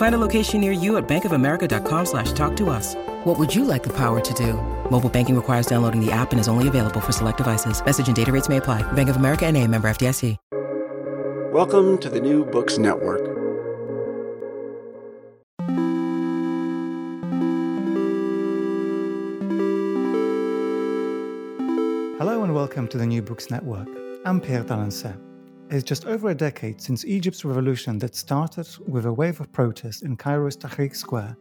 Find a location near you at bankofamerica.com slash talk to us. What would you like the power to do? Mobile banking requires downloading the app and is only available for select devices. Message and data rates may apply. Bank of America and a member FDIC. Welcome to the New Books Network. Hello and welcome to the New Books Network. I'm Pierre d'Alancaisez. It's just over a decade since Egypt's revolution that started with a wave of protest in Cairo's Tahrir Square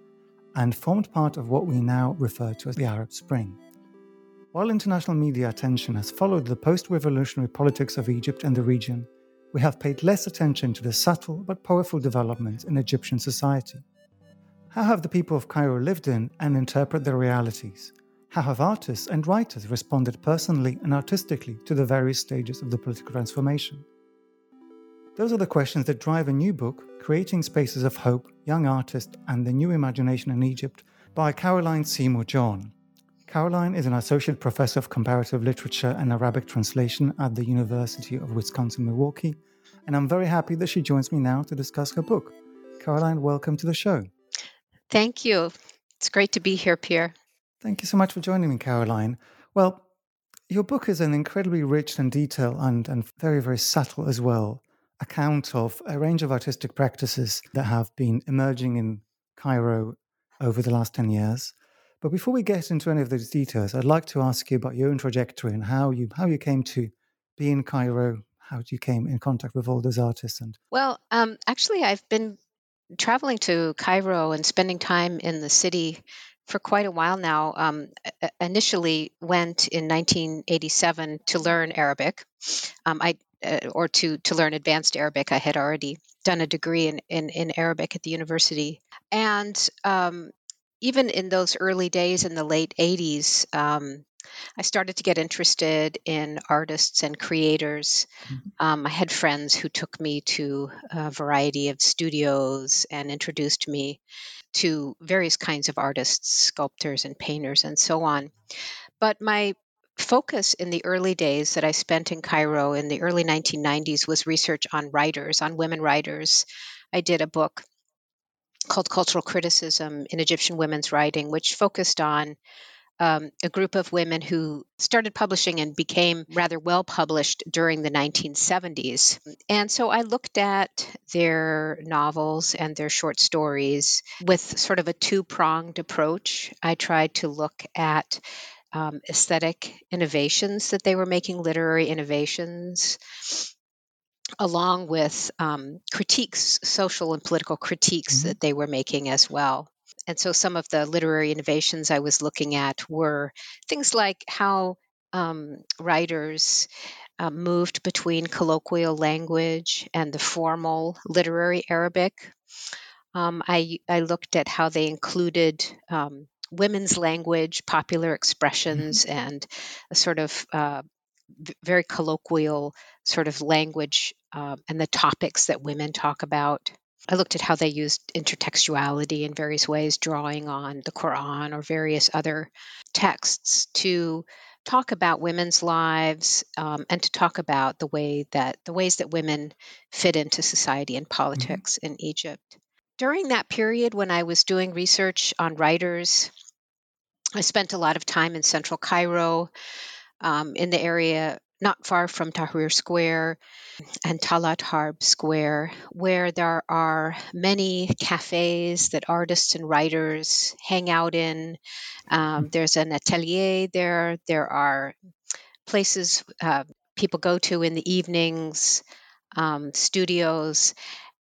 and formed part of what we now refer to as the Arab Spring. While international media attention has followed the post revolutionary politics of Egypt and the region, we have paid less attention to the subtle but powerful developments in Egyptian society. How have the people of Cairo lived in and interpret their realities? How have artists and writers responded personally and artistically to the various stages of the political transformation? Those are the questions that drive a new book, Creating Spaces of Hope Young Artists and the New Imagination in Egypt, by Caroline Seymour Jorn. Caroline is an associate professor of comparative literature and Arabic translation at the University of Wisconsin Milwaukee, and I'm very happy that she joins me now to discuss her book. Caroline, welcome to the show. Thank you. It's great to be here, Pierre. Thank you so much for joining me, Caroline. Well, your book is an incredibly rich and detailed and, and very, very subtle as well account of a range of artistic practices that have been emerging in Cairo over the last 10 years. But before we get into any of those details, I'd like to ask you about your own trajectory and how you how you came to be in Cairo, how you came in contact with all those artists and Well, um, actually, I've been traveling to Cairo and spending time in the city for quite a while now. Um, initially, went in 1987 to learn Arabic. Um, I uh, or to to learn advanced Arabic. I had already done a degree in in, in Arabic at the university, and um, even in those early days in the late 80s. Um, I started to get interested in artists and creators. Mm-hmm. Um, I had friends who took me to a variety of studios and introduced me to various kinds of artists, sculptors, and painters, and so on. But my focus in the early days that I spent in Cairo in the early 1990s was research on writers, on women writers. I did a book called Cultural Criticism in Egyptian Women's Writing, which focused on um, a group of women who started publishing and became rather well published during the 1970s. And so I looked at their novels and their short stories with sort of a two pronged approach. I tried to look at um, aesthetic innovations that they were making, literary innovations, along with um, critiques, social and political critiques mm-hmm. that they were making as well. And so some of the literary innovations I was looking at were things like how um, writers uh, moved between colloquial language and the formal literary Arabic. Um, I, I looked at how they included um, women's language, popular expressions, mm-hmm. and a sort of uh, very colloquial sort of language uh, and the topics that women talk about. I looked at how they used intertextuality in various ways, drawing on the Quran or various other texts to talk about women's lives um, and to talk about the way that the ways that women fit into society and mm-hmm. politics mm-hmm. in Egypt. During that period when I was doing research on writers, I spent a lot of time in central Cairo, um, in the area not far from Tahrir Square and Talat Harb Square, where there are many cafes that artists and writers hang out in. Um, there's an atelier there. There are places uh, people go to in the evenings, um, studios.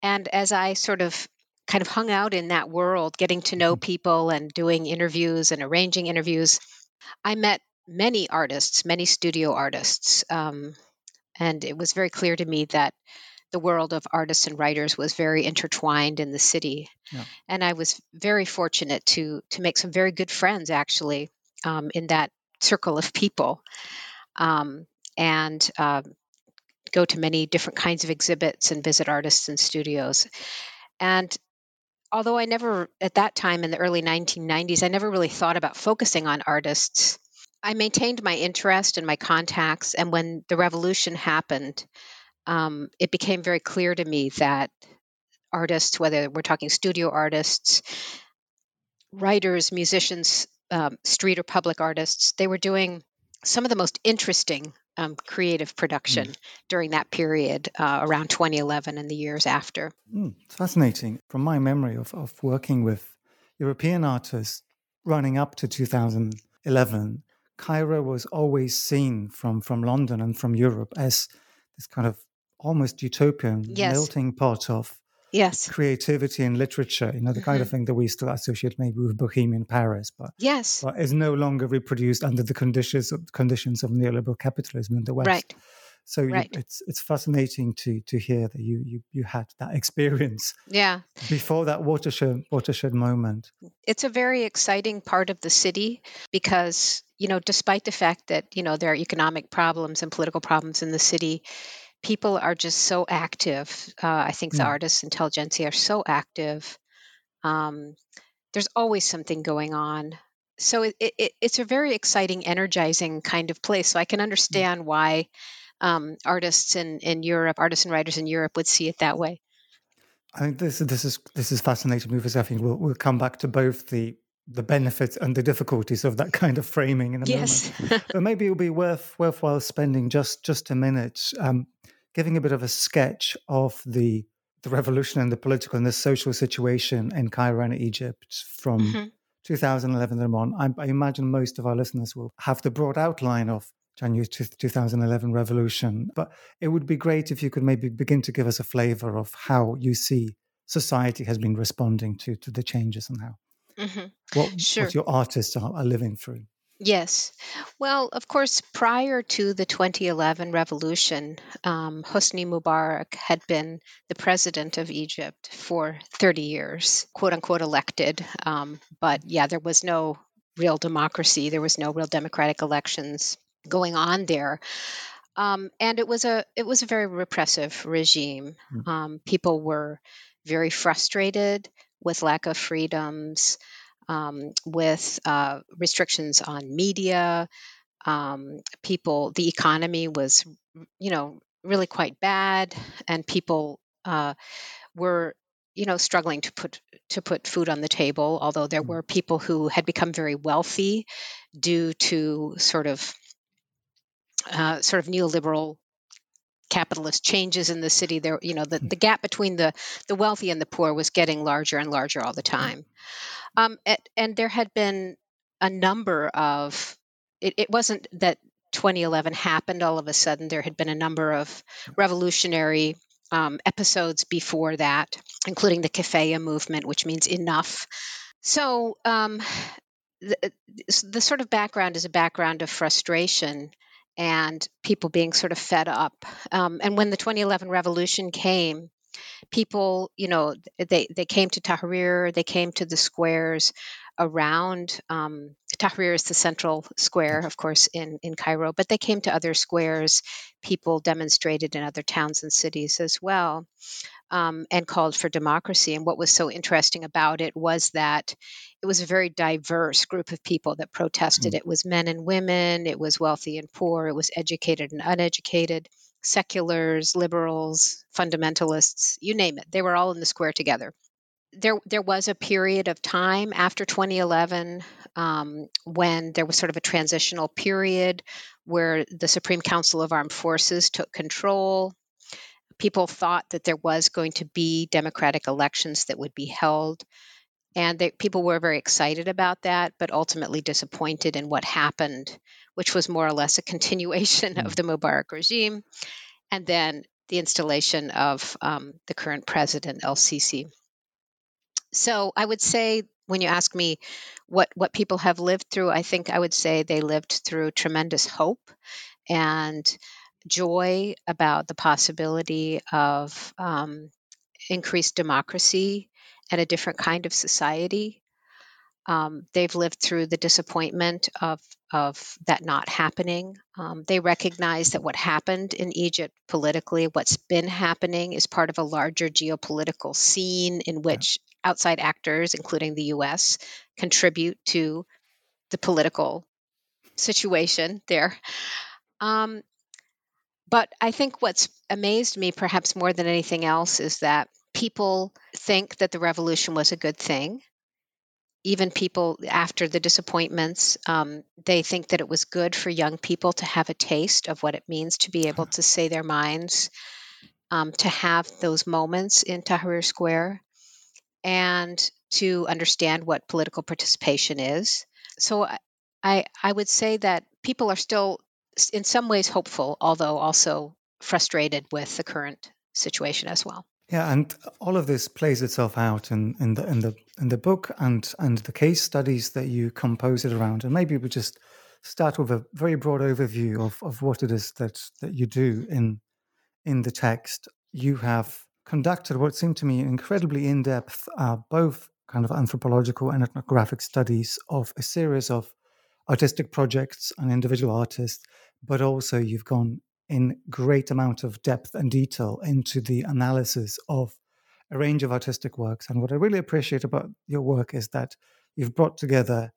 And as I sort of kind of hung out in that world, getting to know mm-hmm. people and doing interviews and arranging interviews, I met many artists, many studio artists. Um, and it was very clear to me that the world of artists and writers was very intertwined in the city. Yeah. And I was very fortunate to to make some very good friends actually um, in that circle of people. Um, and uh, go to many different kinds of exhibits and visit artists and studios. And although I never, at that time in the early 1990s, I never really thought about focusing on artists, I maintained my interest and my contacts. And when the revolution happened, um, it became very clear to me that artists, whether we're talking studio artists, writers, musicians, um, street or public artists, they were doing some of the most interesting um, creative production mm. during that period uh, around 2011 and the years after. Mm, it's fascinating. From my memory of, of working with European artists running up to 2011, Cairo was always seen from, from London and from Europe as this kind of almost utopian yes. melting pot of yes. creativity and literature you know the kind mm-hmm. of thing that we still associate maybe with bohemian paris but yes. but is no longer reproduced under the conditions of, conditions of neoliberal capitalism in the west. Right. So right. you, it's it's fascinating to to hear that you you you had that experience yeah. before that watershed watershed moment. It's a very exciting part of the city because you know despite the fact that you know there are economic problems and political problems in the city people are just so active. Uh, I think the mm. artists intelligentsia are so active. Um, there's always something going on. So it, it, it's a very exciting, energizing kind of place. So I can mm. understand why um, artists in, in Europe, artists and writers in Europe would see it that way. I think this this is this is fascinating because I think we'll we'll come back to both the the benefits and the difficulties of that kind of framing in a yes. moment. but maybe it will be worth worthwhile spending just just a minute um, giving a bit of a sketch of the the revolution and the political and the social situation in Cairo and Egypt from mm-hmm. 2011 and on. I, I, imagine most of our listeners will have the broad outline of January 2011 revolution, but it would be great if you could maybe begin to give us a flavor of how you see society has been responding to to the changes and how mm-hmm. what, sure. what your artists are, are living through. Yes. Well, of course, prior to the 2011 revolution, um, Hosni Mubarak had been the president of Egypt for 30 years, quote unquote, elected. Um, but yeah, there was no real democracy, there was no real democratic elections going on there. Um, and it was a it was a very repressive regime. Mm. Um, people were very frustrated with lack of freedoms um, with uh, restrictions on media. Um, people, the economy was, you know, really quite bad, and people uh, were, you know, struggling to put to put food on the table. Although there mm. were people who had become very wealthy due to sort of uh, sort of neoliberal capitalist changes in the city there you know the, mm. the gap between the the wealthy and the poor was getting larger and larger all the time um, and there had been a number of, it, it wasn't that 2011 happened all of a sudden. There had been a number of revolutionary um, episodes before that, including the Kefaya movement, which means enough. So um, the, the sort of background is a background of frustration and people being sort of fed up. Um, and when the 2011 revolution came, people, you know, they, they came to Tahrir, they came to the squares around. Um, Tahrir is the central square, of course, in, in Cairo, but they came to other squares. People demonstrated in other towns and cities as well. Um, and called for democracy. And what was so interesting about it was that it was a very diverse group of people that protested. Mm. It was men and women, it was wealthy and poor, it was educated and uneducated seculars, liberals, fundamentalists, you name it. They were all in the square together. there there was a period of time after 2011 um, when there was sort of a transitional period where the Supreme Council of Armed Forces took control. People thought that there was going to be democratic elections that would be held, and they, people were very excited about that, but ultimately disappointed in what happened, which was more or less a continuation mm. of the Mubarak regime, and then the installation of um, the current president El Sisi. So I would say when you ask me what what people have lived through, I think I would say they lived through tremendous hope and joy about the possibility of um, increased democracy and a different kind of society. Um, they've lived through the disappointment of of that not happening. Um, they recognize that what happened in Egypt politically, what's been happening, is part of a larger geopolitical scene in which outside actors, including the US, contribute to the political situation there. Um, but I think what's amazed me, perhaps more than anything else, is that people think that the revolution was a good thing. Even people after the disappointments, um, they think that it was good for young people to have a taste of what it means to be able to say their minds, um, to have those moments in Tahrir Square and to understand what political participation is. So I, I would say that people are still, in some ways, hopeful, although also frustrated with the current situation as well. Yeah, and all of this plays itself out in, in the in the in the book and and the case studies that you compose it around. And maybe we just start with a very broad overview of, of what it is that that you do in in the text. You have conducted what seemed to me incredibly in depth, uh, both kind of anthropological and ethnographic studies of a series of artistic projects and individual artists, but also you've gone in great amount of depth and detail into the analysis of a range of artistic works. And what I really appreciate about your work is that you've brought together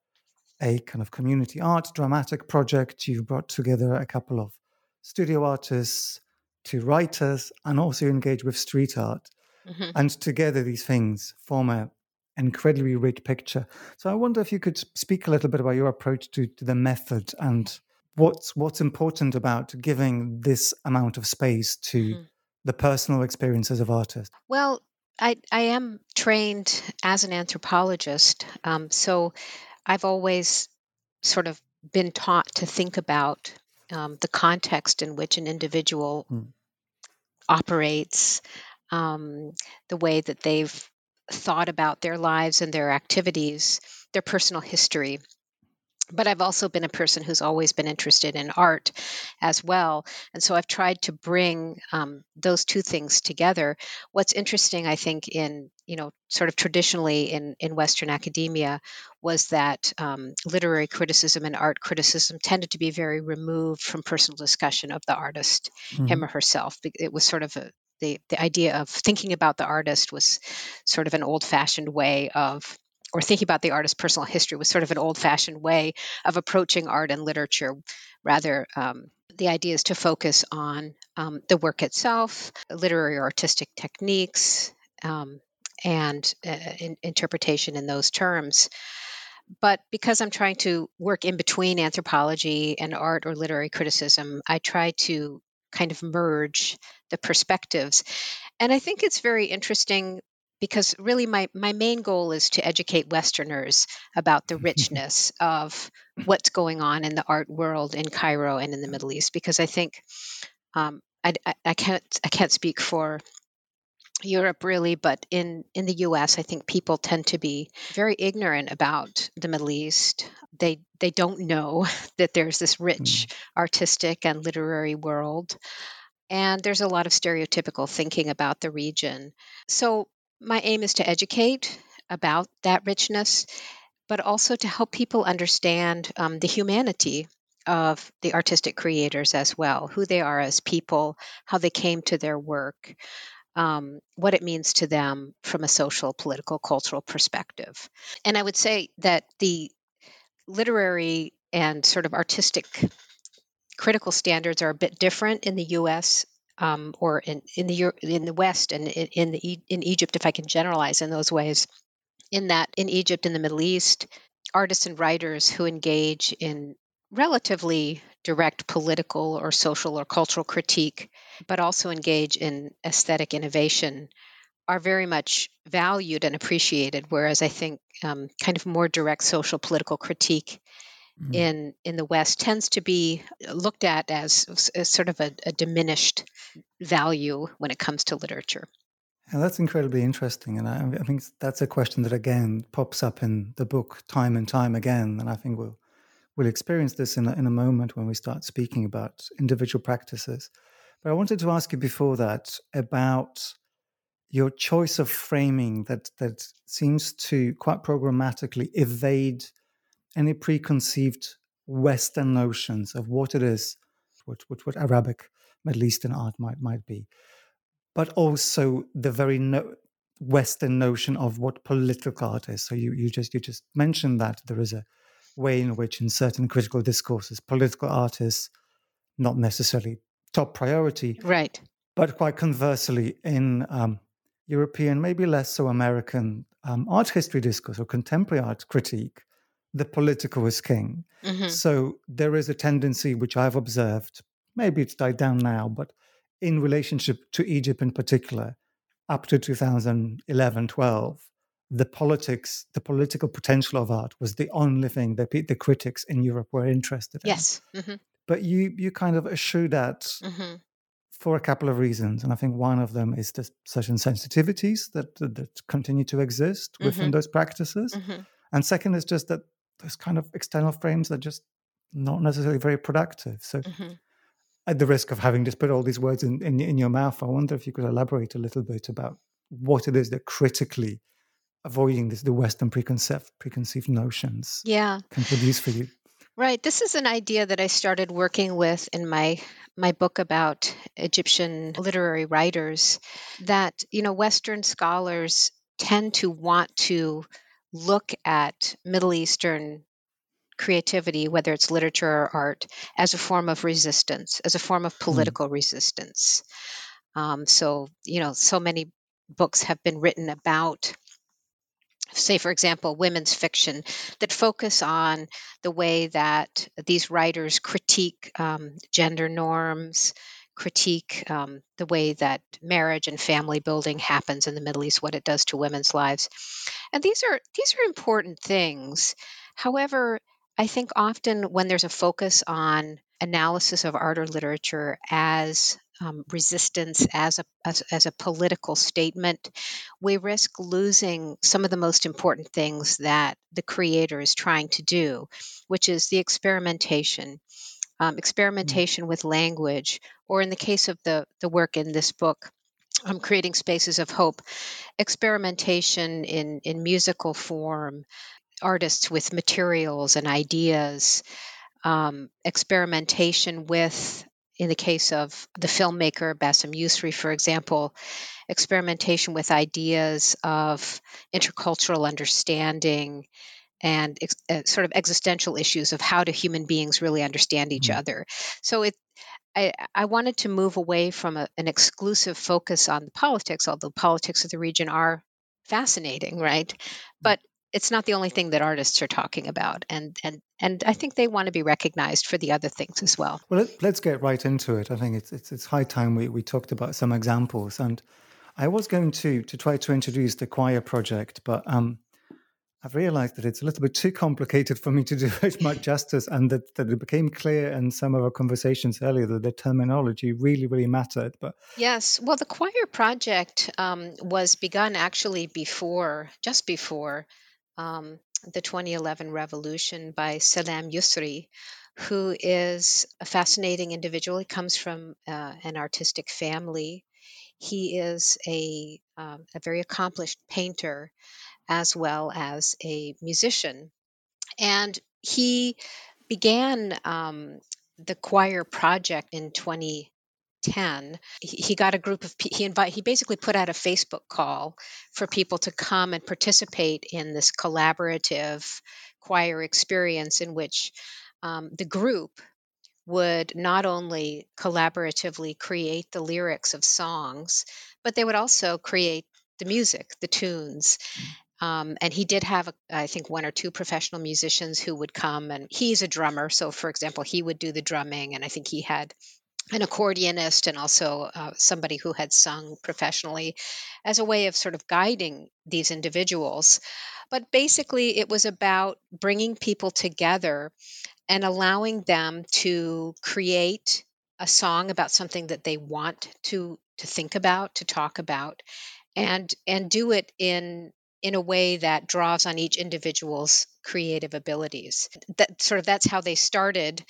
a kind of community art dramatic project, you've brought together a couple of studio artists, to writers and also engage with street art. Mm-hmm. And together, these things form a incredibly rich picture. So I wonder if you could speak a little bit about your approach to, to the method and what's what's important about giving this amount of space to mm-hmm. the personal experiences of artists. Well, I I am trained as an anthropologist, um, so I've always sort of been taught to think about um, the context in which an individual mm. operates, um, the way that they've thought about their lives and their activities, their personal history but I've also been a person who's always been interested in art as well. And so I've tried to bring um, those two things together. What's interesting, I think, in, you know, sort of traditionally in, in Western academia was that um, literary criticism and art criticism tended to be very removed from personal discussion of the artist, mm-hmm. him or herself. It was sort of a, the, the idea of thinking about the artist was sort of an old fashioned way of or thinking about the artist's personal history was sort of an old fashioned way of approaching art and literature. Rather, um, the idea is to focus on um, the work itself, literary or artistic techniques, um, and uh, in, interpretation in those terms. But because I'm trying to work in between anthropology and art or literary criticism, I try to kind of merge the perspectives. And I think it's very interesting because really my, my main goal is to educate Westerners about the richness of what's going on in the art world in Cairo and in the Middle East. Because I think um, I, I, I, can't I can't speak for Europe really, but in in the U.S., I think people tend to be very ignorant about the Middle East. They they don't know that there's this rich mm. artistic and literary world and there's a lot of stereotypical thinking about the region. So my aim is to educate about that richness, but also to help people understand um, the humanity of the artistic creators as well, who they are as people, how they came to their work, um, what it means to them from a social, political, cultural perspective. And I would say that the literary and sort of artistic critical standards are a bit different in the US um, or in, in the in the West and in, in the in Egypt, if I can generalize in those ways, in that in Egypt in the Middle East, artists and writers who engage in relatively direct political or social or cultural critique, but also engage in aesthetic innovation, are very much valued and appreciated. Whereas I think um, kind of more direct social political critique mm-hmm. in in the West tends to be looked at as, as sort of a, a diminished value when it comes to literature. And that's incredibly interesting. And I, I, think that's a question that again pops up in the book time and time again. And I think we'll we'll experience this in a, in a moment when we start speaking about individual practices. But I wanted to ask you before that about your choice of framing that that seems to quite programmatically evade any preconceived Western notions of what it is, what, what, what Arabic, Middle Eastern art might might be but also the very no- Western notion of what political art is. So you, you just you just mentioned that there is a way in which in certain critical discourses political art is not necessarily top priority. Right. But quite conversely, in um, European, maybe less so American um, art history discourse or contemporary art critique, the political is king. Mm-hmm. So there is a tendency, which I've observed, maybe it's died down now, but in relationship to Egypt in particular, up to 2011 12, the politics, the political potential of art was the only thing that the critics in Europe were interested in. Yes. Mm-hmm. But you, you kind of eschew that mm-hmm. for a couple of reasons. And I think one of them is the certain sensitivities that, that, that continue to exist within mm-hmm. those practices. Mm-hmm. And second is just that those kind of external frames are just not necessarily very productive. So mm-hmm at the risk of having just put all these words in, in, in your mouth, I wonder if you could elaborate a little bit about what it is that critically avoiding this, the Western preconceived preconceived notions yeah. can produce for you. Right. This is an idea that I started working with in my my book about Egyptian literary writers that you know Western scholars tend to want to look at Middle Eastern creativity, whether it's literature or art, as a form of resistance, as a form of hmm. political mm. resistance. Um, so, you know, so many books have been written about say for example women's fiction that focus on the way that these writers critique um, gender norms critique um, the way that marriage and family building happens in the middle east what it does to women's lives. And these are these are important things. However I think often when there's a focus on analysis of art or literature as um, resistance as a as, as, a political statement, we risk losing some of the most important things that the creator is trying to do, which is the experimentation, um, experimentation mm-hmm. with language, or in the case of the the work in this book. Um, creating spaces of hope, experimentation in, in musical form, artists with materials and ideas, um, experimentation with, in the case of the filmmaker Bassem Youssef, for example, experimentation with ideas of intercultural understanding and ex- uh, sort of existential issues of how do human beings really understand each mm-hmm. other. So it, I, I, wanted to move away from a, an exclusive focus on the politics, although politics of the region are fascinating, right? But it's not the only thing that artists are talking about and and and I think they want to be recognized for the other things as well. Well, let, us get right into it. I think it's, it's it's high time we we talked about some examples and I was going to to try to introduce the choir project, but um, I've realized that it's a little bit too complicated for me to do it much justice, and that, that it became clear in some of our conversations earlier that the terminology really, really mattered. But yes, well, the choir project um, was begun actually before, just before um, the 2011 Revolution by Salam Yousry, who is a fascinating individual. He comes from uh, an artistic family. He is a, um, a very accomplished painter as well as a musician. And he began um, the choir project in 20 10 he got a group of he invite he basically put out a facebook call for people to come and participate in this collaborative choir experience in which um, the group would not only collaboratively create the lyrics of songs, but they would also create the music, the tunes. Um, and he did have, I think, one or two professional musicians who would come, and he's a drummer. So, for example, he would do the drumming, and I think he had an accordionist and also uh, somebody who had sung professionally as a way of sort of guiding these individuals. But basically, it was about bringing people together and allowing them to create a song about something that they want to to think about, to talk about, and and do it in in a way that draws on each individual's creative abilities. That sort of that's how they started.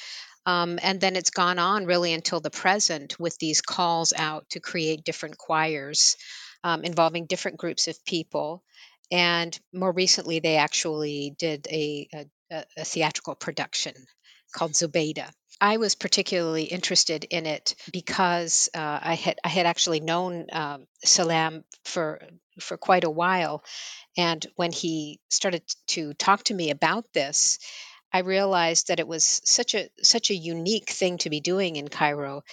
Um, and then it's gone on really until the present with these calls out to create different choirs um, involving different groups of people. And more recently, they actually did a, a, a theatrical production called Zubeida. I was particularly interested in it because uh, I had I had actually known um, Salam for for quite a while, and when he started to talk to me about this, I realized that it was such a such a unique thing to be doing in Cairo.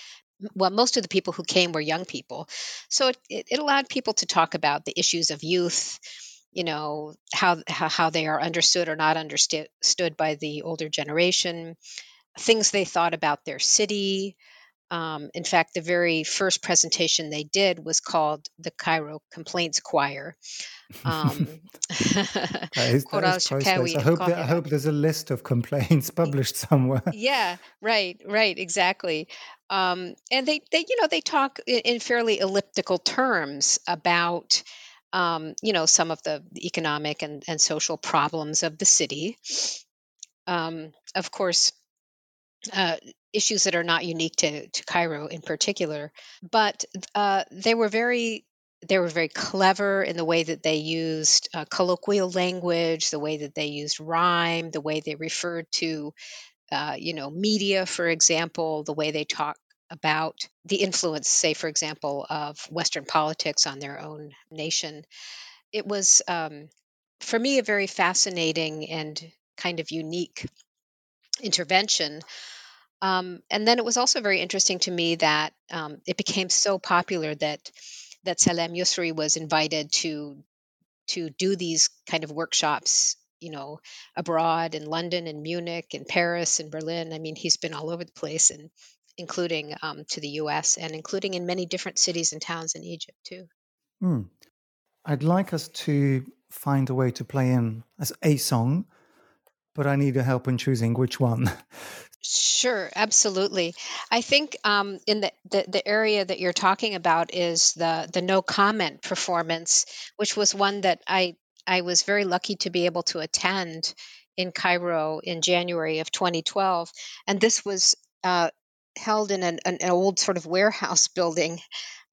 Well, most of the people who came were young people, so it, it, allowed people to talk about the issues of youth, you know how, how they are understood or not understood by the older generation, things they thought about their city. Um, in fact, the very first presentation they did was called the Cairo Complaints Choir, um, that is, that is I hope that, I hope there's a list of complaints published somewhere. Yeah, right, right, exactly. Um, and they, they, you know, they talk in, in fairly elliptical terms about, um, you know, some of the economic and, and social problems of the city. Um, of course, uh, issues that are not unique to, to Cairo in particular, but uh, they were very they were very clever in the way that they used uh, colloquial language, the way that they used rhyme, the way they referred to, uh, you know, media, for example, the way they talk about the influence, say, for example, of Western politics on their own nation. It was, um, for me, a very fascinating and kind of unique intervention. Um, and then it was also very interesting to me that um, it became so popular that that Salam Yousry was invited to to do these kind of workshops you know abroad in london and munich and paris and berlin. I mean he's been all over the place and including um, to the us and including in many different cities and towns in egypt too. Mm. i'd like us to find a way to play in as a song but i need your help in choosing which one Sure, absolutely. I think um, in the, the the area that you're talking about is the the no comment performance, which was one that I I was very lucky to be able to attend in Cairo in January of 2012, and this was uh, held in an, an old sort of warehouse building,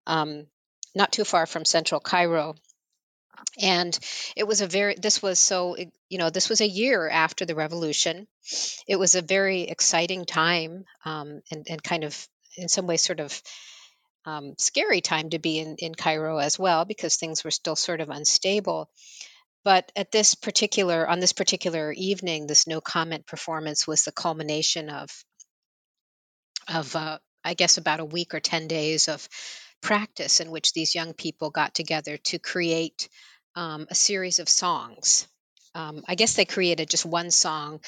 um, not too far from central Cairo and it was a very this was so you know this was a year after the revolution. It was a very exciting time um, and, and kind of in some ways sort of um, scary time to be in, in cairo as well because things were still sort of unstable. But at this particular on this particular evening this no comment performance was the culmination of of uh, i guess about a week or 10 days of practice in which these young people got together to create um, a series of songs. Um, I guess they created just one song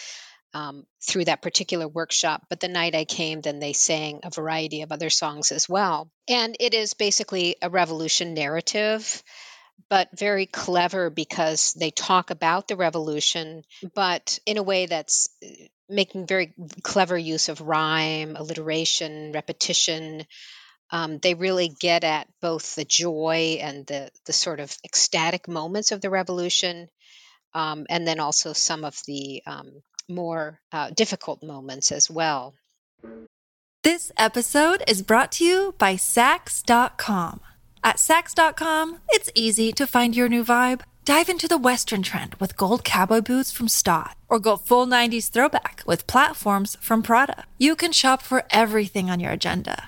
um, through that particular workshop, but the night I came, then they sang a variety of other songs as well. And it is basically a revolution narrative, but very clever because they talk about the revolution, but in a way that's uh, making very clever use of rhyme, alliteration, repetition, um, they really get at both the joy and the the sort of ecstatic moments of the revolution, um, and then also some of the um, more uh, difficult moments as well. This episode is brought to you by Saks.com. At Saks.com, it's easy to find your new vibe. Dive into the Western trend with gold cowboy boots from Staud, or go full 90s throwback with platforms from Prada. You can shop for everything on your agenda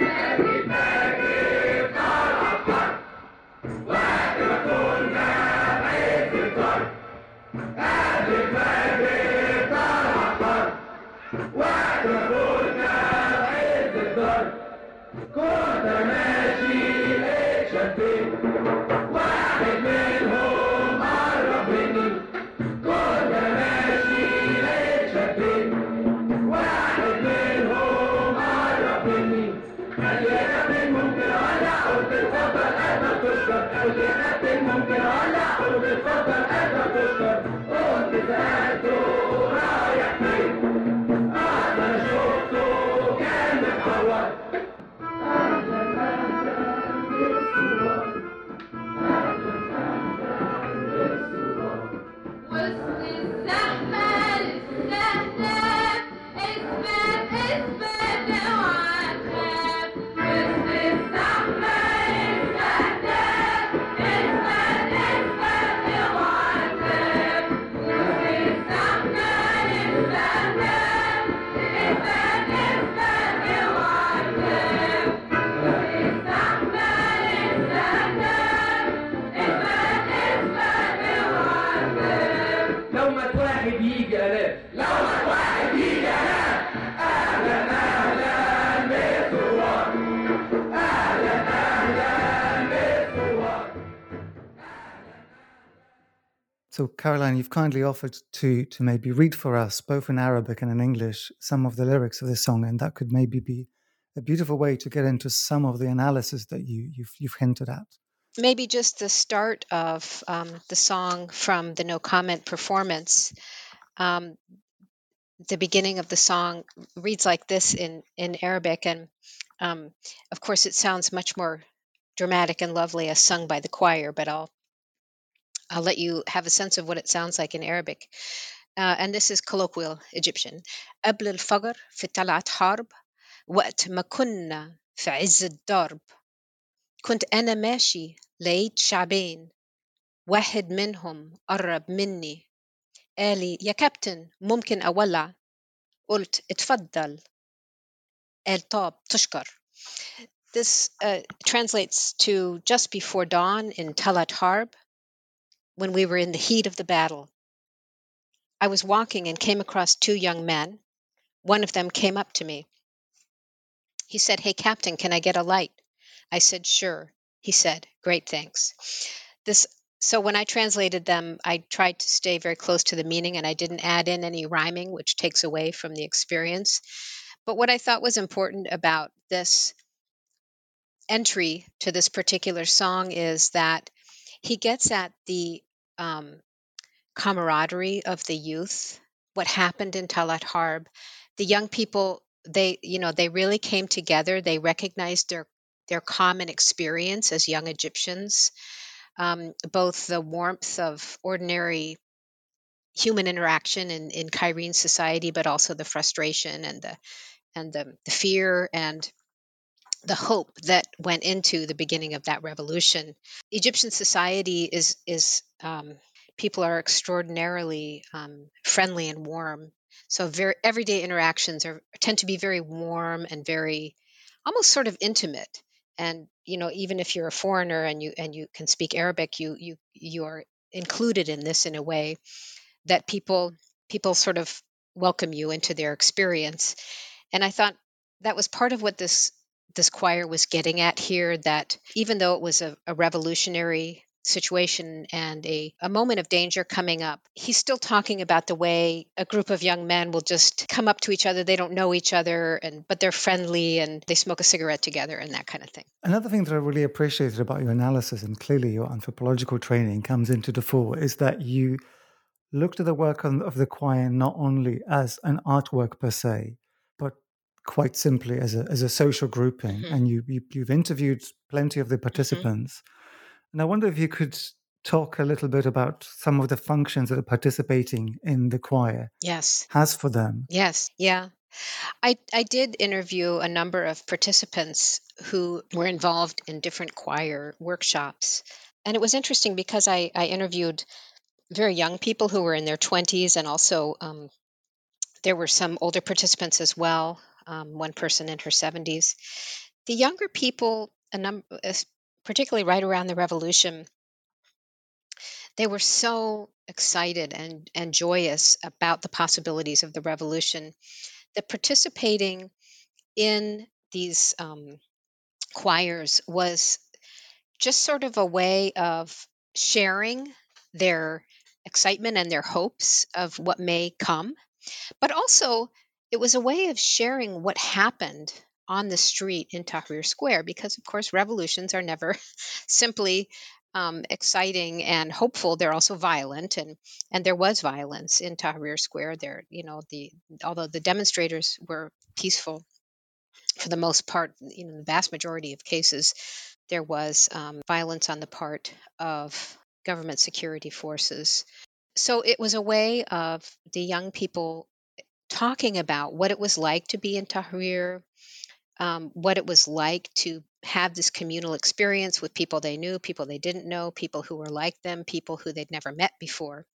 Everybody. وشئنا ممكن اولع وبتفضل قادر تشكر وانت ساعد So, Caroline, you've kindly offered to to maybe read for us, both in Arabic and in English, some of the lyrics of this song, and that could maybe be a beautiful way to get into some of the analysis that you you've, you've hinted at. Maybe just the start of um, the song from the No Comment performance. Um, the beginning of the song reads like this in in Arabic, and um, of course, it sounds much more dramatic and lovely as sung by the choir. But I'll I'll let you have a sense of what it sounds like in Arabic. Uh, and this is colloquial Egyptian. قبل الفجر في طلعة حرب وقت ما كنا في عز الضرب كنت أنا ماشي لقيت شعبين واحد منهم قرب مني قالي يا كابتن ممكن أولع قلت اتفضل قال طاب تشكر This uh, translates to just before dawn in Talat Harb, when we were in the heat of the battle. I was walking and came across two young men. One of them came up to me. He said, Hey, Captain, can I get a light? I said, Sure. He said, Great, thanks. This so when I translated them, I tried to stay very close to the meaning and I didn't add in any rhyming, which takes away from the experience. But what I thought was important about this entry to this particular song is that he gets at the um, camaraderie of the youth, what happened in Talat Harb. The young people, they, you know, they really came together. They recognized their their common experience as young Egyptians, um, both the warmth of ordinary human interaction in, in Cairene society, but also the frustration and the and the, the fear and the hope that went into the beginning of that revolution. Egyptian society is is um, people are extraordinarily um, friendly and warm. So very everyday interactions are tend to be very warm and very almost sort of intimate. And you know, even if you're a foreigner and you and you can speak Arabic, you you you are included in this in a way that people people sort of welcome you into their experience. And I thought that was part of what this this choir was getting at here that even though it was a, a revolutionary situation and a, a moment of danger coming up, he's still talking about the way a group of young men will just come up to each other. They don't know each other, and but they're friendly and they smoke a cigarette together and that kind of thing. Another thing that I really appreciated about your analysis, and clearly your anthropological training comes into the fore, is that you looked at the work of the choir not only as an artwork per se, quite simply as a as a social grouping, Mm-hmm. and you, you you've interviewed plenty of the participants, and I wonder if you could talk a little bit about some of the functions that are participating in the choir Yes. has for them. Yes. Yeah. I, I did interview a number of participants who were involved in different choir workshops. And it was interesting because I, I interviewed very young people who were in their 20s, and also um, there were some older participants as well, um, one person in her 70s. The younger people, a num- es- particularly right around the revolution, they were so excited and, and joyous about the possibilities of the revolution that participating in these um, choirs was just sort of a way of sharing their excitement and their hopes of what may come. But also, it was a way of sharing what happened on the street in Tahrir Square, because of course, revolutions are never simply um, exciting and hopeful. They're also violent, and and there was violence in Tahrir Square. There, you know, the although the demonstrators were peaceful for the most part, you know, the vast majority of cases, there was um, violence on the part of government security forces. So it was a way of the young people talking about what it was like to be in Tahrir, um, what it was like to have this communal experience with people they knew, people they didn't know, people who were like them, people who they'd never met before.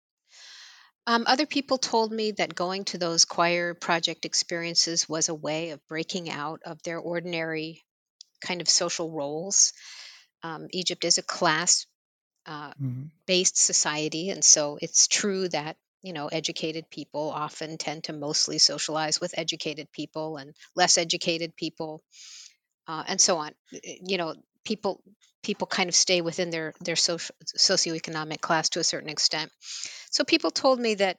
Um, other people told me that going to those choir project experiences was a way of breaking out of their ordinary kind of social roles. Um, Egypt is a class uh, Mhm. based society, and so it's true that you know educated people often tend to mostly socialize with educated people and less educated people, uh, and so on. You know, people people kind of stay within their their social socioeconomic class to a certain extent. So people told me that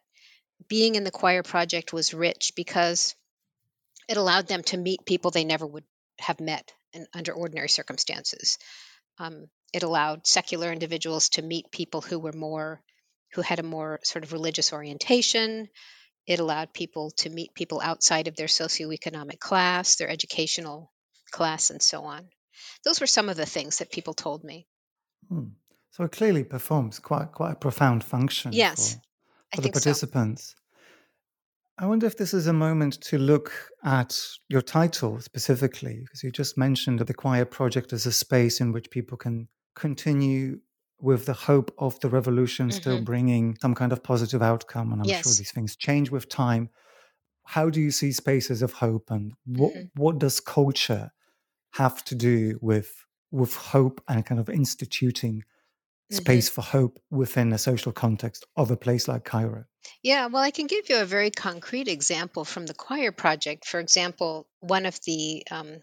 being in the choir project was rich because it allowed them to meet people they never would have met in, under ordinary circumstances. Um, it allowed secular individuals to meet people who were more, who had a more sort of religious orientation. It allowed people to meet people outside of their socioeconomic class, their educational class, and so on. Those were some of the things that people told me. Hmm. So it clearly performs quite quite a profound function Yes, for, for the think so. participants. I wonder if this is a moment to look at your title specifically, because you just mentioned that the choir project is a space in which people can continue with the hope of the revolution still hmm bringing some kind of positive outcome. And I'm sure these things change with time. How do you see spaces of hope, and what hmm what does culture have to do with with hope and kind of instituting space for hope within a social context of a place like Cairo? Yeah, well, I can give you a very concrete example from the choir project. For example, one of the um,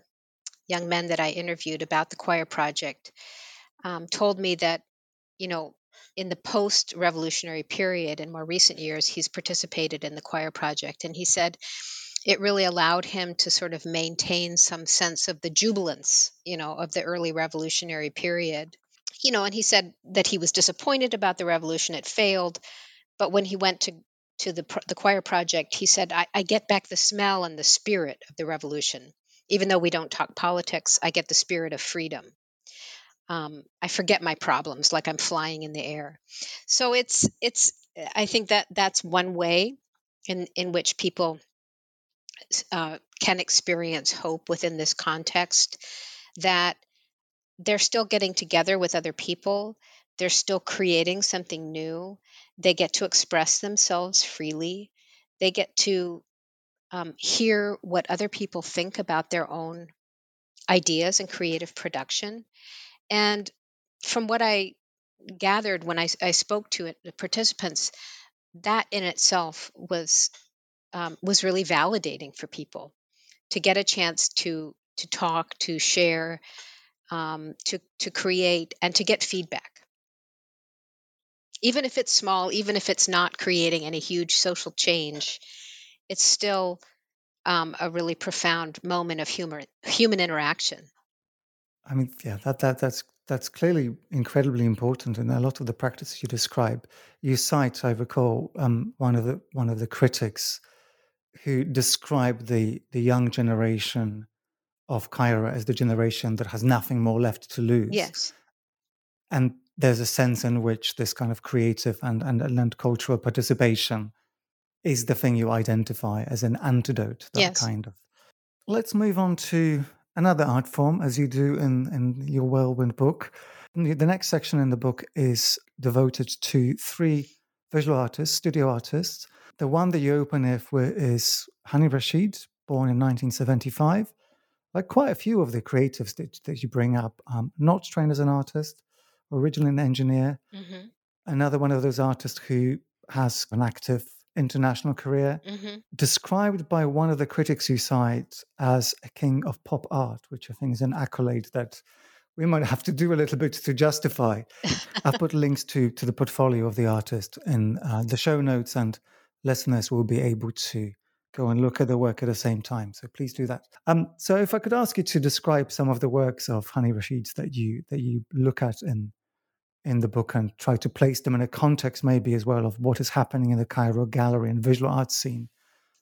young men that I interviewed about the choir project um, told me that, you know, in the post revolutionary period in more recent years, he's participated in the choir project. And he said it really allowed him to sort of maintain some sense of the jubilance, you know, of the early revolutionary period. You know, and he said that he was disappointed about the revolution, it failed but when he went to to the the choir project, he said, I, "I get back the smell and the spirit of the revolution. Even though we don't talk politics, I get the spirit of freedom. Um, I forget my problems, like I'm flying in the air. So it's it's. I think that that's one way in in which people uh, can experience hope within this context. That they're still getting together with other people. They're still creating something new. They get to express themselves freely. They get to um, hear what other people think about their own ideas and creative production. And from what I gathered when I, I spoke to it, the participants, that in itself was um, was really validating for people to get a chance to to talk, to share, um, to to create, and to get feedback. Even if it's small, even if it's not creating any huge social change, it's still um, a really profound moment of humor, human interaction. I mean, yeah, that that that's that's clearly incredibly important, and a lot of the practices you describe, you cite, I recall, um, one of the one of the critics who described the the young generation of Cairo as the generation that has nothing more left to lose. Yes. And there's a sense in which this kind of creative and, and, and cultural participation is the thing you identify as an antidote, that yes. kind of. Let's move on to another art form, as you do in, in your Whirlwind book. The next section in the book is devoted to three visual artists, studio artists. The one that you open with is Hani Rashid, born in 1975. Like quite a few of the creatives that, that you bring up, um, not trained as an artist, originally an engineer. Mm-hmm. Another one of those artists who has an active international career, mm-hmm. described by one of the critics you cite as a king of pop art, which I think is an accolade that we might have to do a little bit to justify. I've put links to to the portfolio of the artist in uh, the show notes, and listeners will be able to go and look at the work at the same time. So please do that. Um, so if I could ask you to describe some of the works of Hani Rashid that you that you look at in in the book and try to place them in a context maybe as well of what is happening in the Cairo gallery and visual arts scene.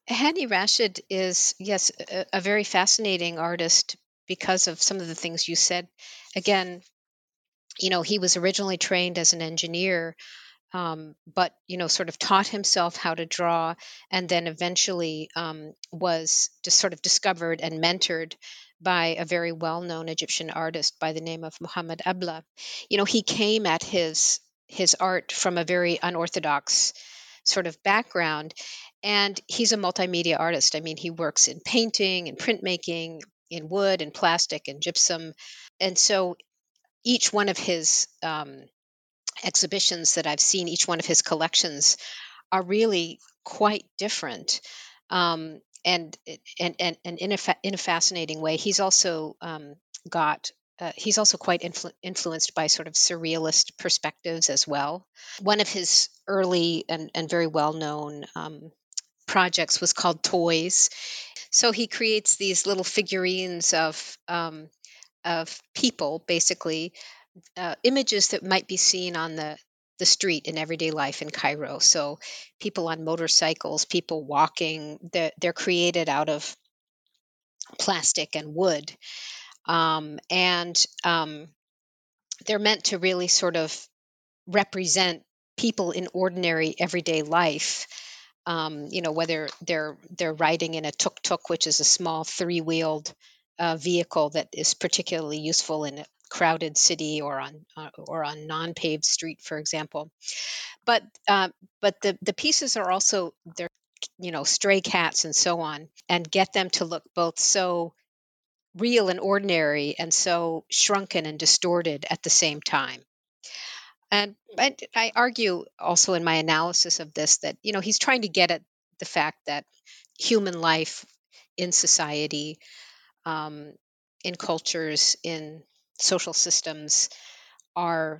Hani Rashid is, yes, a, a, very fascinating artist because of some of the things you said. Again, you know, he was originally trained as an engineer, um, but, you know, sort of taught himself how to draw and then eventually um, was just sort of discovered and mentored by a very well-known Egyptian artist by the name of Muhammad Abla. You know, he came at his his art from a very unorthodox sort of background and he's a multimedia artist. I mean, he works in painting and printmaking, in wood and plastic and gypsum. And so each one of his um, exhibitions that I've seen, each one of his collections are really quite different. Um, and and and, and in a fa- in a fascinating way. He's also um, got uh, he's also quite influ- influenced by sort of surrealist perspectives as well. One of his early and, and very well known um, projects was called Toys. So he creates these little figurines of um, of people, basically uh, images that might be seen on the the street in everyday life in Cairo. So people on motorcycles, people walking, they're, they're created out of plastic and wood. Um, and um, they're meant to really sort of represent people in ordinary everyday life. Um, you know, whether they're they're riding in a tuk tuk, which is a small three wheeled uh, vehicle that is particularly useful in crowded city or on uh, or on non-paved street, for example. But uh, but the the pieces are also they're you know stray cats and so on, and get them to look both so real and ordinary and so shrunken and distorted at the same time. And I, I argue also in my analysis of this that you know he's trying to get at the fact that human life in society um, in cultures in social systems are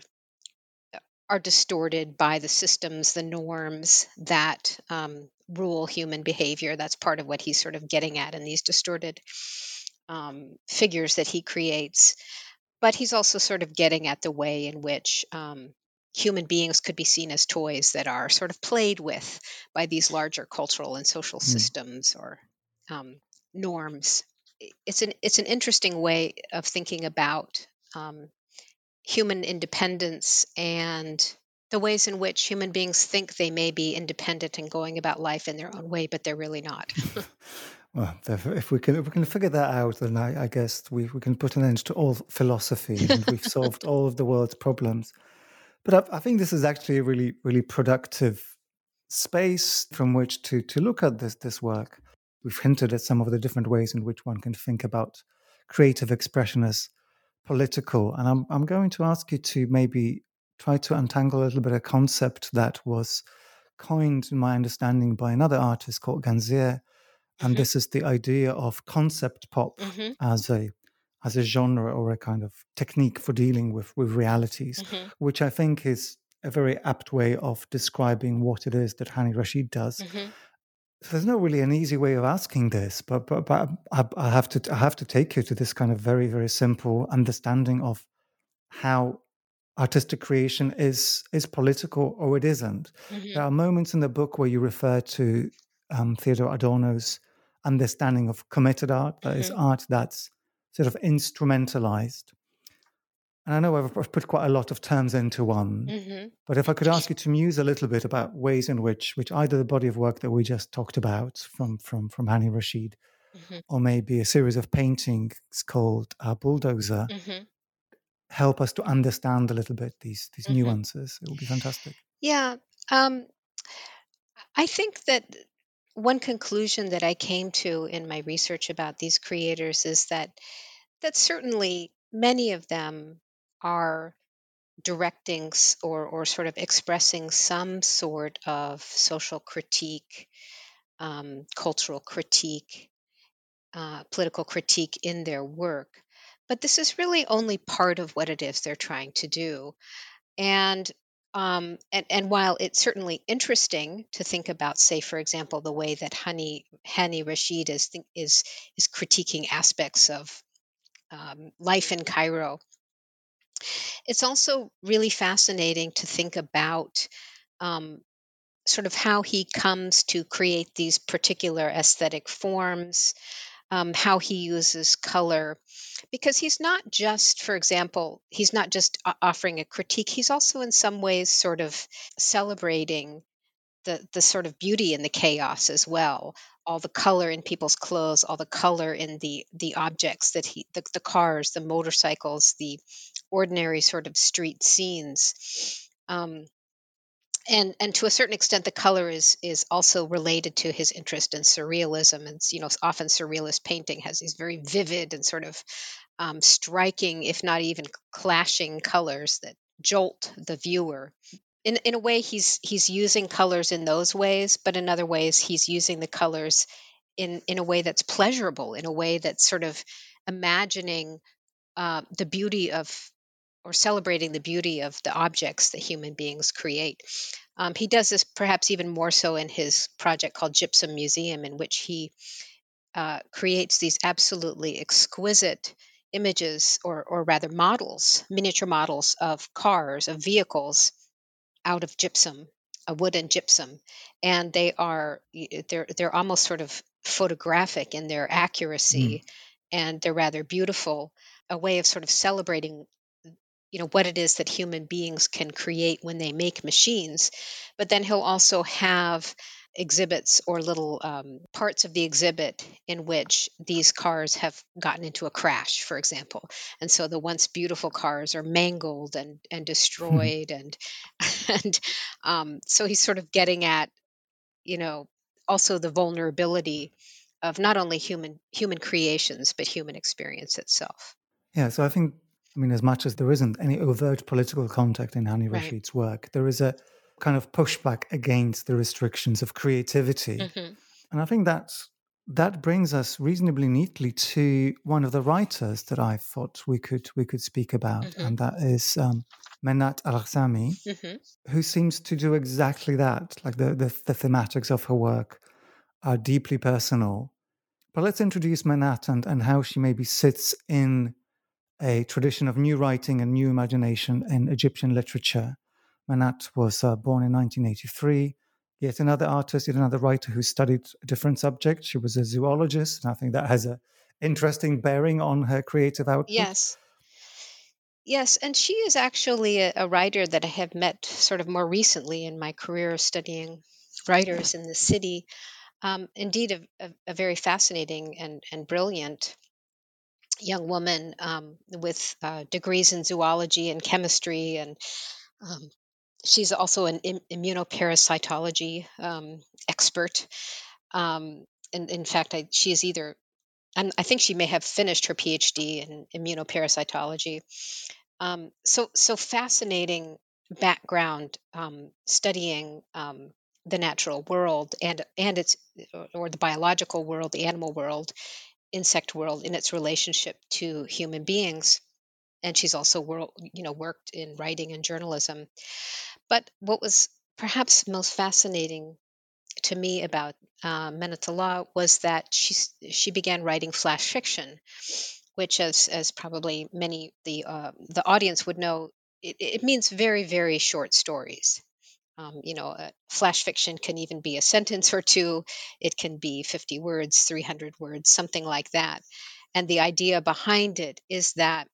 are distorted by the systems, the norms that um, rule human behavior. That's part of what he's sort of getting at in these distorted um, figures that he creates. But he's also sort of getting at the way in which um, human beings could be seen as toys that are sort of played with by these larger cultural and social mm. systems or um, norms it's an it's an interesting way of thinking about um, human independence and the ways in which human beings think they may be independent and going about life in their own way, but they're really not. well, if we can if we can figure that out, then I, I guess we, we can put an end to all philosophy and we've solved all of the world's problems. But I, I think this is actually a really really productive space from which to to look at this this work we've hinted at some of the different ways in which one can think about creative expression as political. And I'm, I'm going to ask you to maybe try to untangle a little bit a concept that was coined, in my understanding, by another artist called Ganzeer. And mm-hmm. this is the idea of concept pop mm-hmm. as a as a genre or a kind of technique for dealing with with realities, mm-hmm. which I think is a very apt way of describing what it is that Hani Rashid does. Mm-hmm there's not really an easy way of asking this, but but, but I, I, have to I have to take you to this kind of very very simple understanding of how artistic creation is is political or it isn't. Mm-hmm. There are moments in the book where you refer to um, Theodor Adorno's understanding of committed art, that is Mhm. art that's sort of instrumentalized. And I know I've put quite a lot of terms into one, hmm but if I could ask you to muse a little bit about ways in which, which either the body of work that we just talked about from from from Hani Rashid, hmm or maybe a series of paintings called uh, Bulldozer, hmm help us to understand a little bit these these Mhm. nuances. It would be fantastic. Yeah. Um, I think that one conclusion that I came to in my research about these creators is that that certainly many of them are directing or or sort of expressing some sort of social critique, um, cultural critique, uh, political critique in their work. But this is really only part of what it is they're trying to do. And um, and, and while it's certainly interesting to think about, say, for example, the way that Hani Hani Rashid is is is critiquing aspects of um, life in Cairo, it's also really fascinating to think about um, sort of how he comes to create these particular aesthetic forms, um, how he uses color, because he's not just, for example, he's not just offering a critique, he's also in some ways sort of celebrating the, the sort of beauty in the chaos as well. All the color in people's clothes, all the color in the the objects that he, the, the cars, the motorcycles, the ordinary sort of street scenes. Um, and and to a certain extent the color is is also related to his interest in surrealism and you know often surrealist painting has these very vivid and sort of um, striking if not even clashing colors that jolt the viewer in in a way he's he's using colors in those ways but in other ways he's using the colors in in a way that's pleasurable in a way that's sort of imagining uh, the beauty of or celebrating the beauty of the objects that human beings create. Um, he does this perhaps even more so in his project called Gypsum Museum, in which he uh, creates these absolutely exquisite images, or, or rather models, miniature models of cars, of vehicles out of gypsum, a wooden gypsum, and they are they're they're almost sort of photographic in their Mm. accuracy, and they're rather beautiful. A way of sort of celebrating you know what it is that human beings can create when they make machines but then he'll also have exhibits or little um, parts of the exhibit in which these cars have gotten into a crash for example. And so the once beautiful cars are mangled and and destroyed and and um, so he's sort of getting at you know also the vulnerability of not only human human creations but human experience itself. Yeah, so I think, I mean, as much as there isn't any overt political contact in Hani Right. Rashid's work, there is a kind of pushback against the restrictions of creativity. hmm And I think that's, that brings us reasonably neatly to one of the writers that I thought we could we could speak about, Mhm. and that is um, Menat Al-Ghazami, hmm who seems to do exactly that. Like the, the the thematics of her work are deeply personal. But let's introduce Menat and, and how she maybe sits in a tradition of new writing and new imagination in Egyptian literature. Manat was uh, born in 1983. Yet another artist, yet another writer who studied a different subject. She was a zoologist, and I think that has a interesting bearing on her creative output. Yes. Yes, and she is actually a, a writer that I have met sort of more recently in my career studying writers in the city. Um, indeed, a, a, a very fascinating and, and brilliant young woman um, with uh, degrees in zoology and chemistry, and um, she's also an Im- immunoparasitology um, expert. Um, and in fact, I, she is either and I think she may have finished her PhD in immunoparasitology. Um, so, so fascinating background um, studying the natural world and and its or the biological world, the animal world, insect world in its relationship to human beings. And she's also world, you know, worked in writing and journalism. But what was perhaps most fascinating to me about uh, Menatullah was that she she began writing flash fiction, which, as as probably many the uh, the audience would know, it, it means very very short stories. Um, you know, flash fiction can even be a sentence or two. It can be 50 words, 300 words, something like that. And the idea behind it is that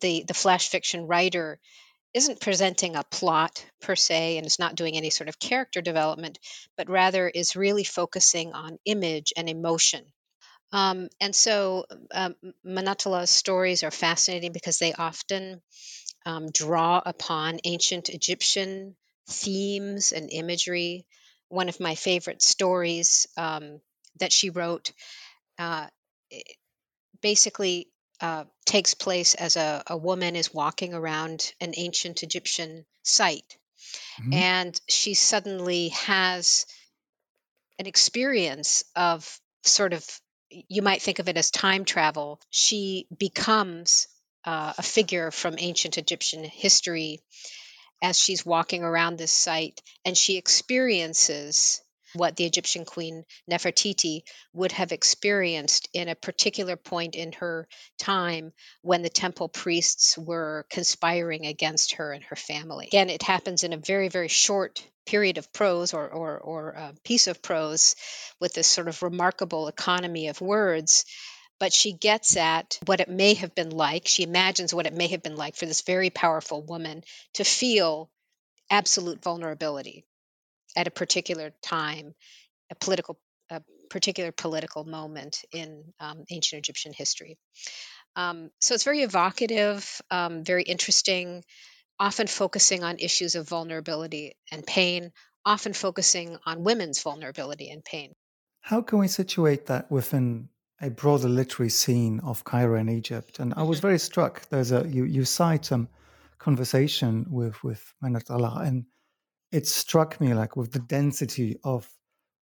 the the flash fiction writer isn't presenting a plot per se and is not doing any sort of character development, but rather is really focusing on image and emotion. Um, and so um, Manatala's stories are fascinating because they often um, draw upon ancient Egyptian themes and imagery. One of my favorite stories um, that she wrote uh, basically uh, takes place as a, a woman is walking around an ancient Egyptian site. Mm-hmm. And she suddenly has an experience of sort of, you might think of it as time travel. She becomes uh, a figure from ancient Egyptian history as she's walking around this site and she experiences what the Egyptian queen Nefertiti would have experienced in a particular point in her time when the temple priests were conspiring against her and her family. Again, it happens in a very, very short period of prose or, or, or a piece of prose with this sort of remarkable economy of words but she gets at what it may have been like. She imagines what it may have been like for this very powerful woman to feel absolute vulnerability at a particular time, a political, a particular political moment in um, ancient Egyptian history. Um, so it's very evocative, um, very interesting, often focusing on issues of vulnerability and pain, often focusing on women's vulnerability and pain. How can we situate that within a broader literary scene of Cairo and Egypt? And I was mm-hmm. very struck. There's a you you cite some conversation with with Manat and it struck me like with the density of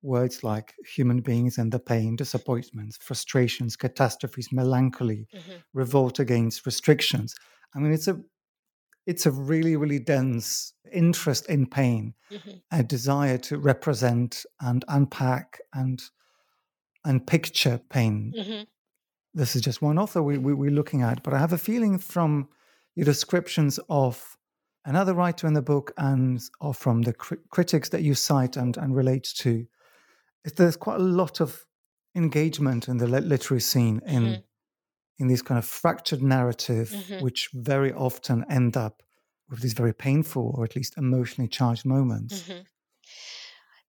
words like human beings and the pain, disappointments, frustrations, catastrophes, melancholy, mm-hmm. revolt against restrictions. I mean, it's a it's a really, really dense interest in pain, mm-hmm. a desire to represent and unpack and and picture pain. Mm-hmm. This is just one author we, we, we're looking at, but I have a feeling from your descriptions of another writer in the book and or from the cr- critics that you cite and, and relate to, there's quite a lot of engagement in the literary scene in mm-hmm. in these kind of fractured narrative, mm-hmm. which very often end up with these very painful or at least emotionally charged moments. Mm-hmm.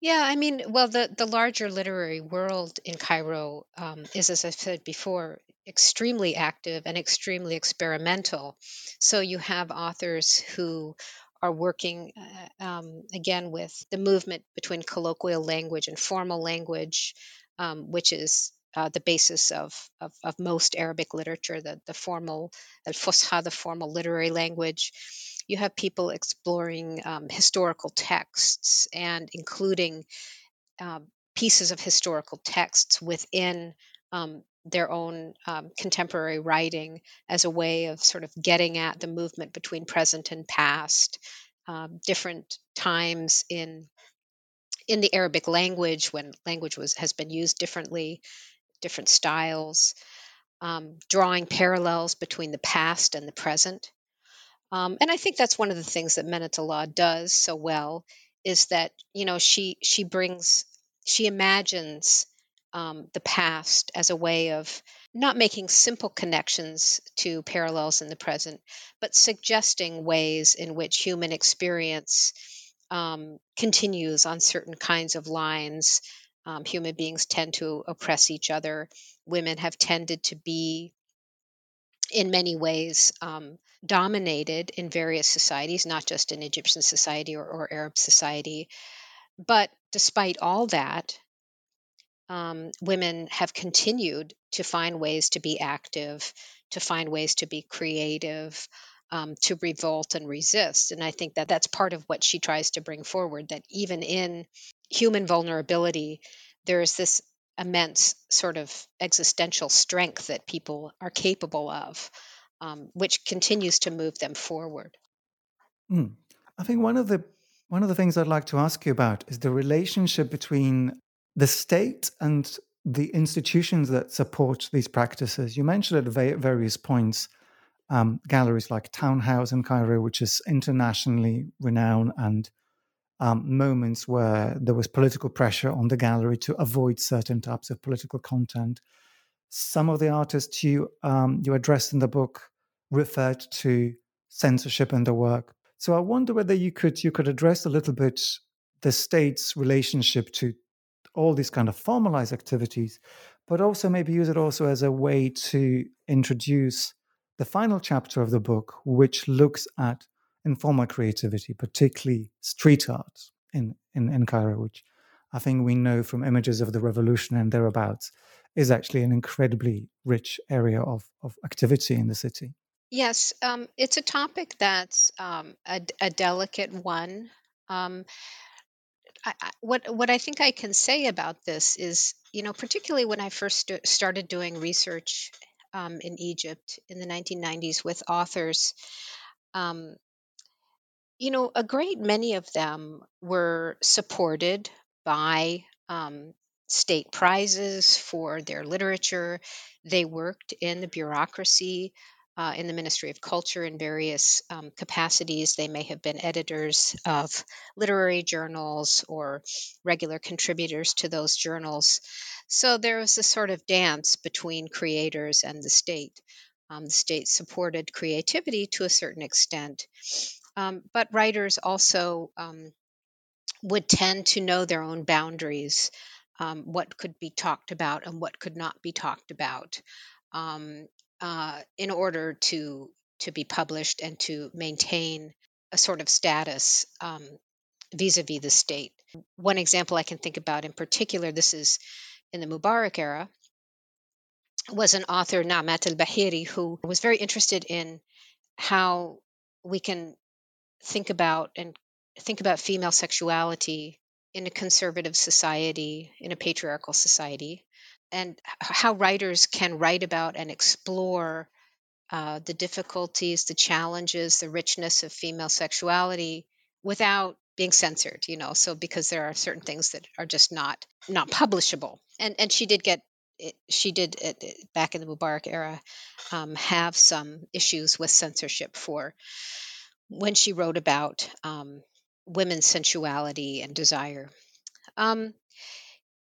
Yeah, I mean, well, the the larger literary world in Cairo um, is, as I said before, extremely active and extremely experimental. So you have authors who are working uh, um, again with the movement between colloquial language and formal language, um, which is uh, the basis of, of, of, most Arabic literature, the, the formal, al fusha, the formal literary language you have people exploring um, historical texts and including um, pieces of historical texts within um, their own um, contemporary writing as a way of sort of getting at the movement between present and past, um, different times in in the Arabic language when language was has been used differently, different styles, um, drawing parallels between the past and the present. Um, and I think that's one of the things that Menatala does so well is that you know she she brings she imagines um, the past as a way of not making simple connections to parallels in the present, but suggesting ways in which human experience um, continues on certain kinds of lines. Um, human beings tend to oppress each other. Women have tended to be in many ways um, dominated in various societies, not just in Egyptian society or, or Arab society. But despite all that, um, women have continued to find ways to be active, to find ways to be creative, um, to revolt and resist. And I think that that's part of what she tries to bring forward that even in human vulnerability, there is this immense sort of existential strength that people are capable of, um, which continues to move them forward. Mm. I think one of the one of the things I'd like to ask you about is the relationship between the state and the institutions that support these practices. You mentioned at various points um, galleries like Townhouse in Cairo, which is internationally renowned and um, moments where there was political pressure on the gallery to avoid certain types of political content. Some of the artists you um, you addressed in the book referred to censorship in the work. So I wonder whether you could you could address a little bit the state's relationship to all these kind of formalized activities, but also maybe use it also as a way to introduce the final chapter of the book, which looks at informal creativity, particularly street art in, in, in Cairo, which I think we know from images of the revolution and thereabouts is actually an incredibly rich area of, of activity in the city. Yes, um, it's a topic that's um, a, a delicate one. Um, I, what what I think I can say about this is, you know, particularly when I first st- started doing research um, in Egypt in the 1990s with authors, um, you know, a great many of them were supported by um, state prizes for their literature. They worked in the bureaucracy uh, in the Ministry of Culture in various um, capacities. They may have been editors of literary journals or regular contributors to those journals. So there was a sort of dance between creators and the state. Um, the state supported creativity to a certain extent, um, but writers also um, would tend to know their own boundaries, um, what could be talked about and what could not be talked about. Um, uh, in order to to be published and to maintain a sort of status um, vis-a-vis the state. One example I can think about in particular, this is in the Mubarak era, was an author Naamat al-Bahiri who was very interested in how we can think about and think about female sexuality in a conservative society, in a patriarchal society, and how writers can write about and explore uh, the difficulties, the challenges, the richness of female sexuality without being censored you know so because there are certain things that are just not not publishable. And and she did get she did back in the mubarak era um, have some issues with censorship for when she wrote about um, women's sensuality and desire um,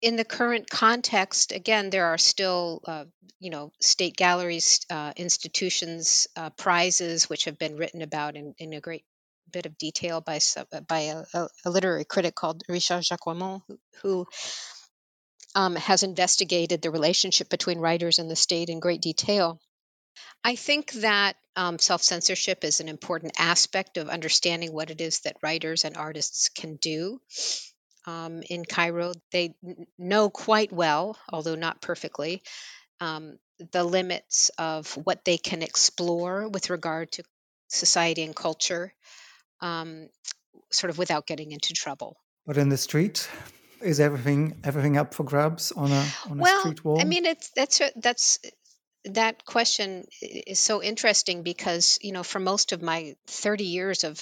in the current context, again, there are still, uh, you know, state galleries, uh, institutions, uh, prizes, which have been written about in, in a great bit of detail by uh, by a, a literary critic called Richard Jacquemond, who, who um, has investigated the relationship between writers and the state in great detail. I think that um, self censorship is an important aspect of understanding what it is that writers and artists can do um, in Cairo. They know quite well, although not perfectly, um, the limits of what they can explore with regard to society and culture, um, sort of without getting into trouble. But in the street, is everything everything up for grabs on a on a well, street wall? I mean, it's that's that's that question is so interesting because you know for most of my 30 years of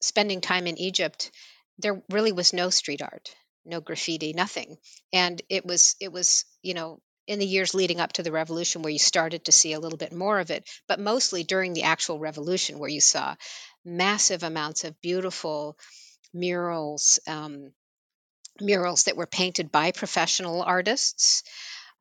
spending time in Egypt, there really was no street art, no graffiti, nothing. And it was it was, you know, in the years leading up to the revolution where you started to see a little bit more of it, but mostly during the actual revolution where you saw massive amounts of beautiful murals, um, murals that were painted by professional artists.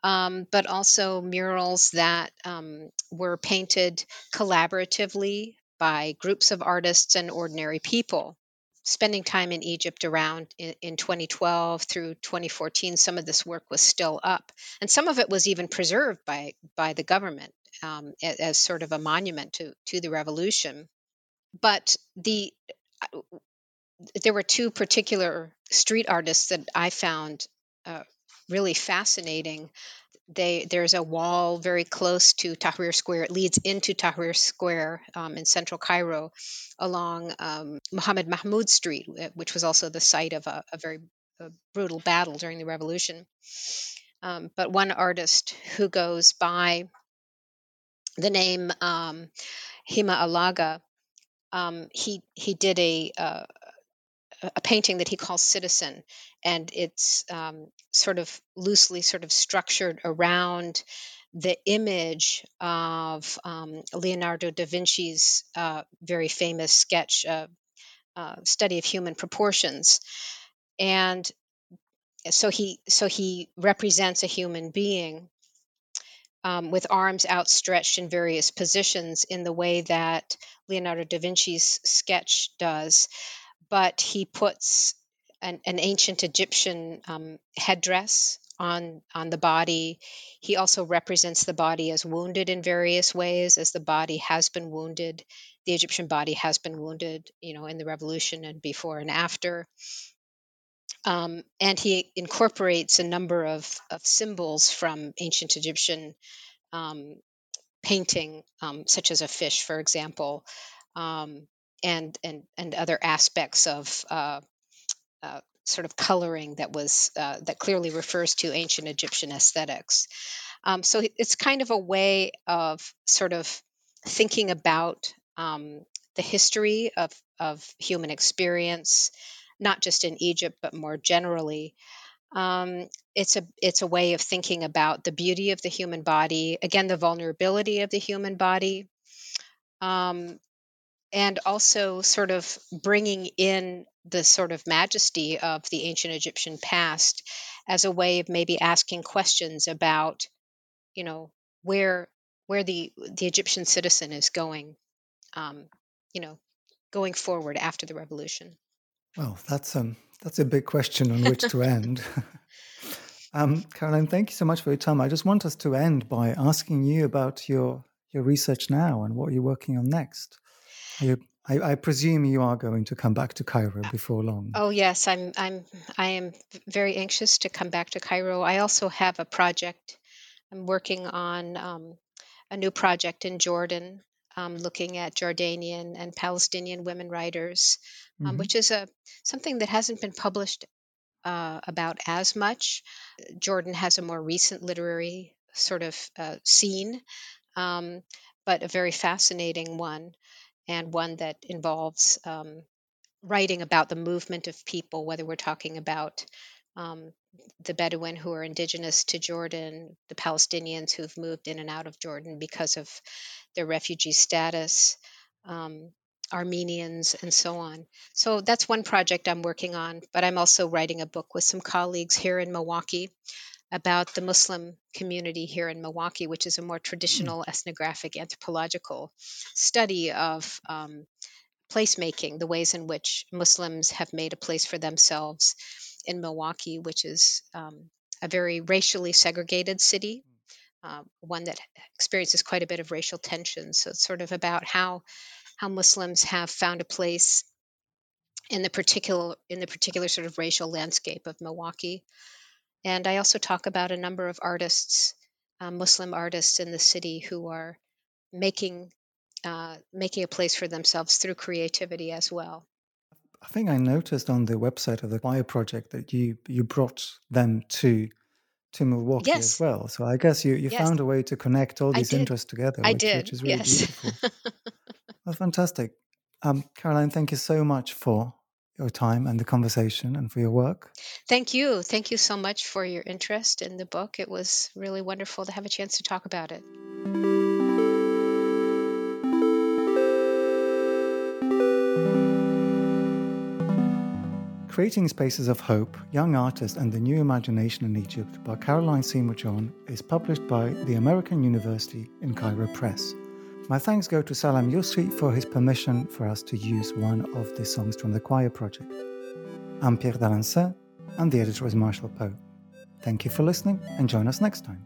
Um, but also murals that um, were painted collaboratively by groups of artists and ordinary people spending time in Egypt around in, in, 2012 through 2014, some of this work was still up, and some of it was even preserved by by the government um, as, sort of a monument to to the revolution. But the uh, there were two particular street artists that I found uh, really fascinating they there's a wall very close to Tahrir Square. It leads into Tahrir Square um, in central Cairo, along um, Muhammad Mahmoud Street, uh, which was also the site of a, a very a brutal battle during the revolution. Um, but one artist who goes by the name um, Hima Alaga, um, he he did a uh, a painting that he calls Citizen, and it's um, sort of loosely sort of structured around the image of um, Leonardo da Vinci's uh, very famous sketch, uh, uh, study of human proportions, and so he so he represents a human being um, with arms outstretched in various positions in the way that Leonardo da Vinci's sketch does, but he puts an, an ancient Egyptian um, headdress on on the body. He also represents the body as wounded in various ways, as the body has been wounded. The Egyptian body has been wounded, you know, in the revolution and before and after. Um, and he incorporates a number of, of symbols from ancient Egyptian um, painting, um, such as a fish, for example, um, and and and other aspects of uh, uh, sort of coloring that was uh, that clearly refers to ancient Egyptian aesthetics. Um, so it's kind of a way of sort of thinking about um, the history of of human experience not just in Egypt, but more generally. Um, it's a it's a way of thinking about the beauty of the human body, again, the vulnerability of the human body, um, and also sort of bringing in the sort of majesty of the ancient Egyptian past as a way of maybe asking questions about, you know, where where the the Egyptian citizen is going, um, you know, going forward after the revolution. Well, that's um that's a big question on which to end. um, Caroline, thank you so much for your time. I just want us to end by asking you about your your research now and what you're working on next. You, I, I, presume you are going to come back to Cairo before long. Oh yes, I'm. I'm. I am very anxious to come back to Cairo. I also have a project. I'm working on um, a new project in Jordan um, looking at Jordanian and Palestinian women writers, um, mm-hmm. which is a something that hasn't been published uh, about as much. Jordan has a more recent literary sort of uh, scene, um, but a very fascinating one, and one that involves um, writing about the movement of people, whether we're talking about um, the Bedouin who are indigenous to Jordan, the Palestinians who've moved in and out of Jordan because of their refugee status, um, Armenians, and so on. So that's one project I'm working on, but I'm also writing a book with some colleagues here in Milwaukee about the Muslim community here in Milwaukee, which is a more traditional ethnographic anthropological study of um, placemaking, the ways in which Muslims have made a place for themselves in Milwaukee, which is um, a very racially segregated city, uh, one that experiences quite a bit of racial tension. So it's sort of about how how Muslims have found a place in the particular in the particular sort of racial landscape of Milwaukee. And I also talk about a number of artists, uh, Muslim artists in the city who are making uh, making a place for themselves through creativity as well. I think I noticed on the website of the Choir Project that you you brought them to to Milwaukee yes. as well. So I guess you, you yes. found a way to connect all these interests together, I which, did. which is really yes. beautiful. well, fantastic. Um, Caroline, thank you so much for your time and the conversation and for your work. Thank you. Thank you so much for your interest in the book. It was really wonderful to have a chance to talk about it. Creating Spaces of Hope, Young Artists and the New Imagination in Egypt by Caroline Seymour Jorn is published by the American University in Cairo Press. My thanks go to Salam Yousry for his permission for us to use one of the songs from the Choir Project. I'm Pierre d'Alancaisez, and the editor is Marshall Poe. Thank you for listening, and join us next time.